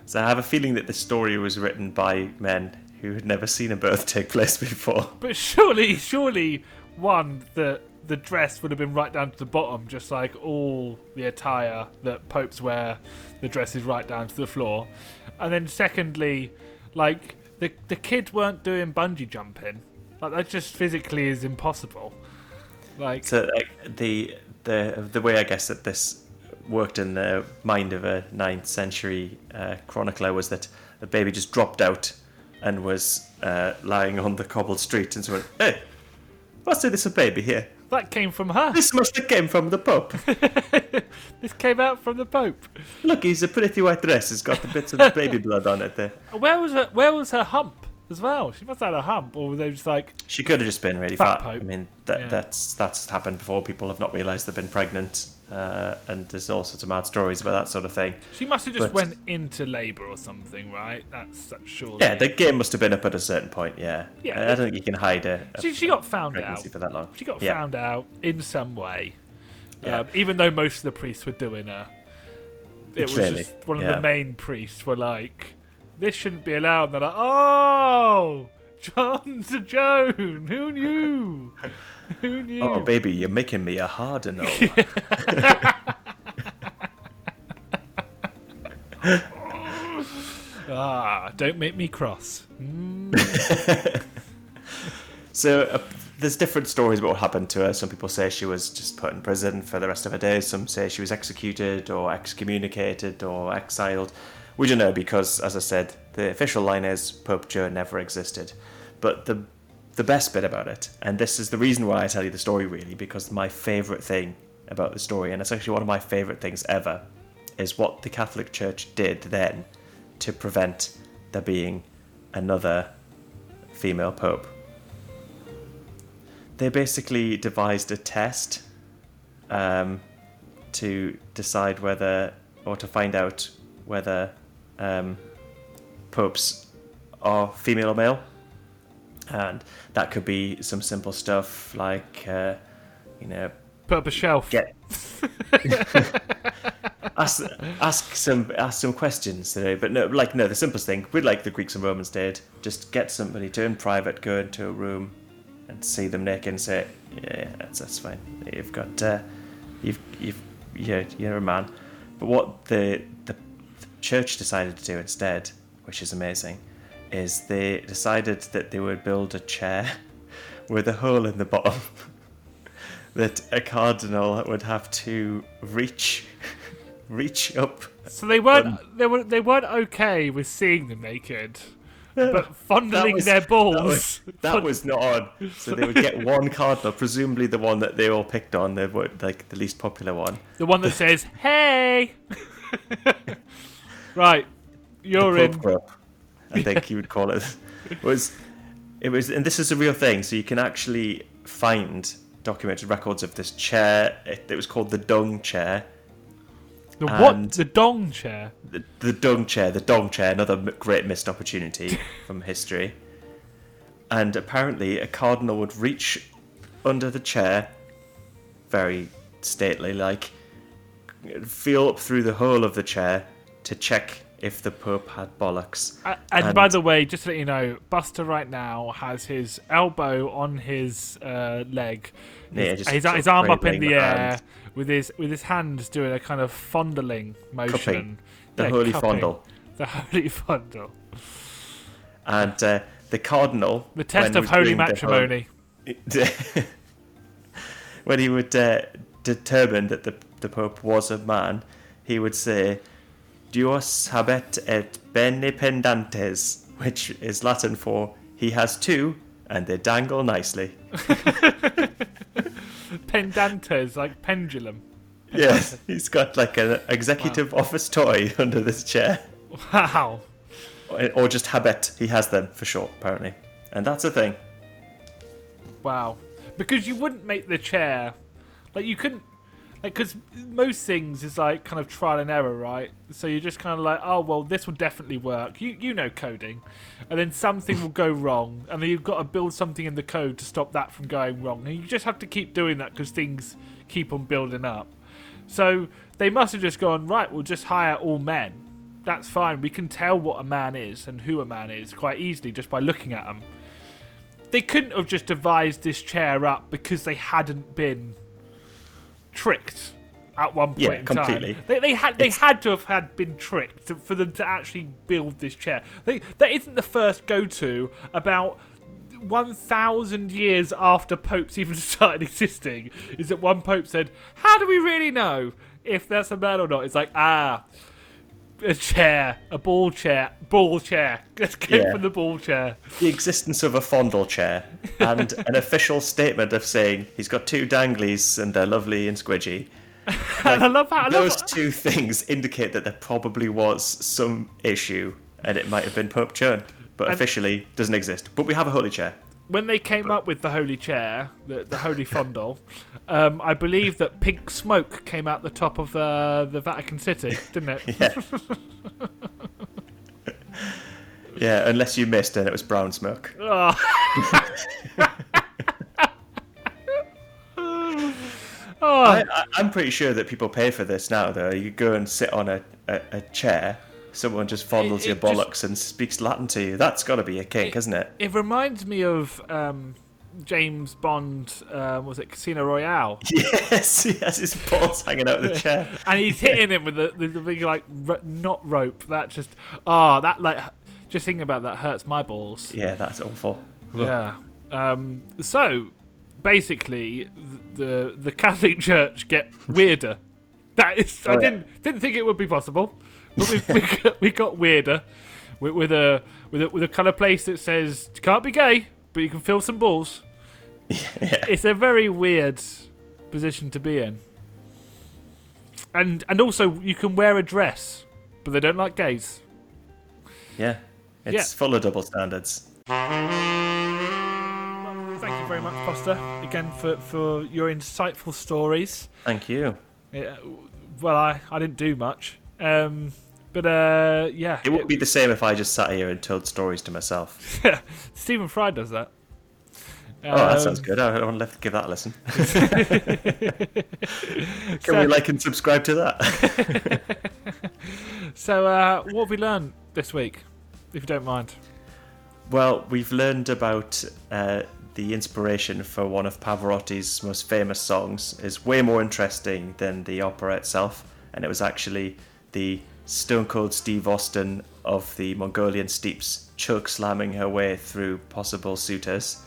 So I have a feeling that the story was written by men who had never seen a birth take place before. But surely, surely, one, the the dress would have been right down to the bottom, just like all the attire that popes wear. The dress is right down to the floor, and then secondly, like the the kids weren't doing bungee jumping. Like that just physically is impossible. Like So like, the the the way I guess that this worked in the mind of a 9th century uh, chronicler was that the baby just dropped out and was uh, lying on the cobbled street and so went, hey, what's this a baby here? that came from her. This must have came from the Pope. This came out from the Pope. Look, he's a pretty white dress. It's got the bits of the baby blood on it there. Where was her? Where was her hump as well? She must have had a hump, or were they just like She could have just been really Fat fat. I mean, that, Yeah. that's that's happened before. People have not realised they've been pregnant, uh, and there's all sorts of mad stories about that sort of thing. she must have just But- went into labour or something, right? That's that's surely. Yeah, the game must have been up at a certain point. Yeah, Yeah. I don't think you can hide a She, she got found out. for that long. She got yeah. found out in some way. Yeah. Um, even though most of the priests were doing her. It was just one of the main priests were like, this shouldn't be allowed. And they're like, oh, John to Joan. Who knew? Who knew? Oh, baby, you're making me a harder no. ah, don't make me cross. Mm. so uh, there's different stories about what happened to her. Some people say she was just put in prison for the rest of her days. Some say she was executed or excommunicated or exiled. We don't know because, as I said, the official line is Pope Joe never existed. But the the best bit about it, and this is the reason why I tell you the story really, because my favourite thing about the story, and it's actually one of my favourite things ever, is what the Catholic Church did then to prevent there being another female pope. They basically devised a test um, to decide whether, or to find out whether um, popes are female or male. And that could be some simple stuff like, uh, you know, Put up a shelf. get ask ask some ask some questions know, but no like no the simplest thing we'd like the greeks and romans did just get somebody to in private go into a room and see them naked and say yeah that's that's fine you've got uh, you've you've yeah you're a man but what the the church decided to do instead which is amazing is they decided that they would build a chair with a hole in the bottom that a cardinal would have to reach reach up So they weren't Um, they were they weren't okay with seeing them naked, but fondling was- their balls. that was, that was not on so they would get one cardinal presumably the one that they all picked on the were like the least popular one the one that says "Hey." Right, you're in. Group, I think you would call it was it was and this is a real thing so you can actually find documented records of this chair it, it was called the dung chair The what? The dong chair. the, the dung chair, the dong chair, another m- great missed opportunity from history. And apparently, a cardinal would reach under the chair, very stately like, feel up through the hole of the chair to check if the Pope had bollocks. Uh, and, And- by the way, just to let you know, Buster right now has his elbow on his uh, leg, Yeah, his, his, his arm up in the air hand. with his with his hands doing a kind of fondling motion. Cupping. The Yeah, holy cupping. fondle. The holy fondle. And uh, the cardinal. The test of holy doing the whole- matrimony. when he would uh, determine that the, the Pope was a man, he would say, Duos habet et bene pendentes, which is Latin for he has two and they dangle nicely. Pendentes, like pendulum. Yes, he's got like an executive office toy under this chair. Wow. Or or just habet, he has them for short, apparently. And that's a thing. Wow. Because you wouldn't make the chair, like you couldn't, because most things is like kind of trial and error, right? So you're just kind of like, oh well, this will definitely work. You you know coding, and then something will go wrong, and then you've got to build something in the code to stop that from going wrong, and you just have to keep doing that because things keep on building up. So they must have just gone right. We'll just hire all men. That's fine. We can tell what a man is and who a man is quite easily just by looking at them they couldn't have just devised this chair up because they hadn't been tricked at one point Yeah, in completely. time. They, they had they It's- had to have had been tricked to, for them to actually build this chair. They, that isn't the first go-to about. 1,000 years after popes even started existing, is that one pope said, How do we really know if that's a man or not? It's like, ah, a chair, a ball chair, ball chair. Let's go Yeah. for the ball chair. The existence of a fondle chair and an official statement of saying he's got two danglies and they're lovely and squidgy. and I love how I love Those two things indicate that there probably was some issue and it might have been Pope Joan, but officially doesn't exist. But we have a holy chair. When they came up with the holy chair, the, the holy fondle. Um, I believe that pink smoke came out the top of uh, the Vatican City, didn't it? Yeah. yeah, unless you missed and it was brown smoke. Oh. oh, I, I'm pretty sure that people pay for this now, though. You go and sit on a, a, a chair, someone just fondles It- your it just- bollocks and speaks Latin to you. That's got to be a kink, It- isn't it? it reminds me of um, James Bond. Uh, was it Casino Royale? Yes, he has his balls hanging out of the chair. and he's hitting him with the, the, the big like ro- not rope. That just ah, that like just thinking about that hurts my balls. Yeah, that's awful. Yeah. Um, so basically, the the Catholic Church get weirder. That is, I Oh, yeah. didn't didn't think it would be possible, but we we, got, we got weirder with, with a with a with a kind of place that says you can't be gay, but you can fill some balls. Yeah. It's a very weird position to be in. And and also you can wear a dress, but they don't like gays. Yeah. It's Yeah. full of double standards. Thank you very much, Buster, again for, for your insightful stories. Thank you. Yeah, well, I, I didn't do much. Um, but uh, yeah, It wouldn't be the same if I just sat here and told stories to myself. Stephen Fry does that. Oh, that Um, sounds good. I want to give that a listen. Can So- we like and subscribe to that? So, uh, what have we learned this week, if you don't mind? Well, we've learned about uh, the inspiration for one of Pavarotti's most famous songs is way more interesting than the opera itself, and it was actually the Stone Cold Steve Austin of the Mongolian steppes choke slamming her way through possible suitors.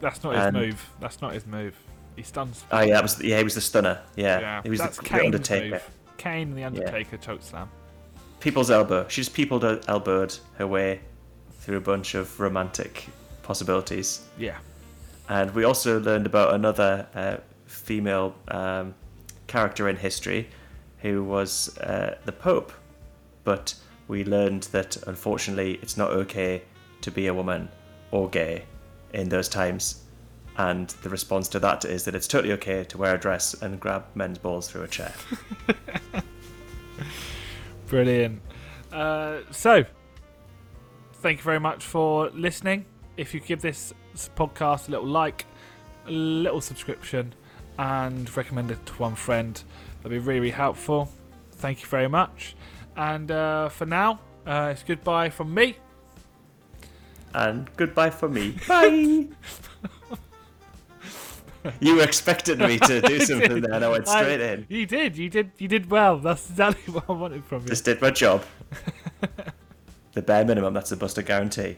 That's not his move. That's not his move. He stuns. Oh yeah, was yeah, he was the stunner. Yeah, yeah, he was that's the, the Undertaker. move. Kane the Undertaker choke slam. People's elbow. She just peopled elbowed her way through a bunch of romantic possibilities. Yeah. And we also learned about another uh, female um, character in history who was uh, the Pope. But we learned that unfortunately it's not okay to be a woman or gay in those times. And the response to that is that it's totally okay to wear a dress and grab men's balls through a chair. Brilliant. Uh, so, thank you very much for listening. If you give this podcast a little like, a little subscription, and recommend it to one friend, that'd be really, really helpful. Thank you very much. And uh, for now, Uh, it's goodbye from me. And goodbye for me. Bye. you expected me to do something there, and I went straight I- in. You did. You did. You did well. That's exactly what I wanted from you. Just did my job. the bare minimum. That's a Buster guarantee.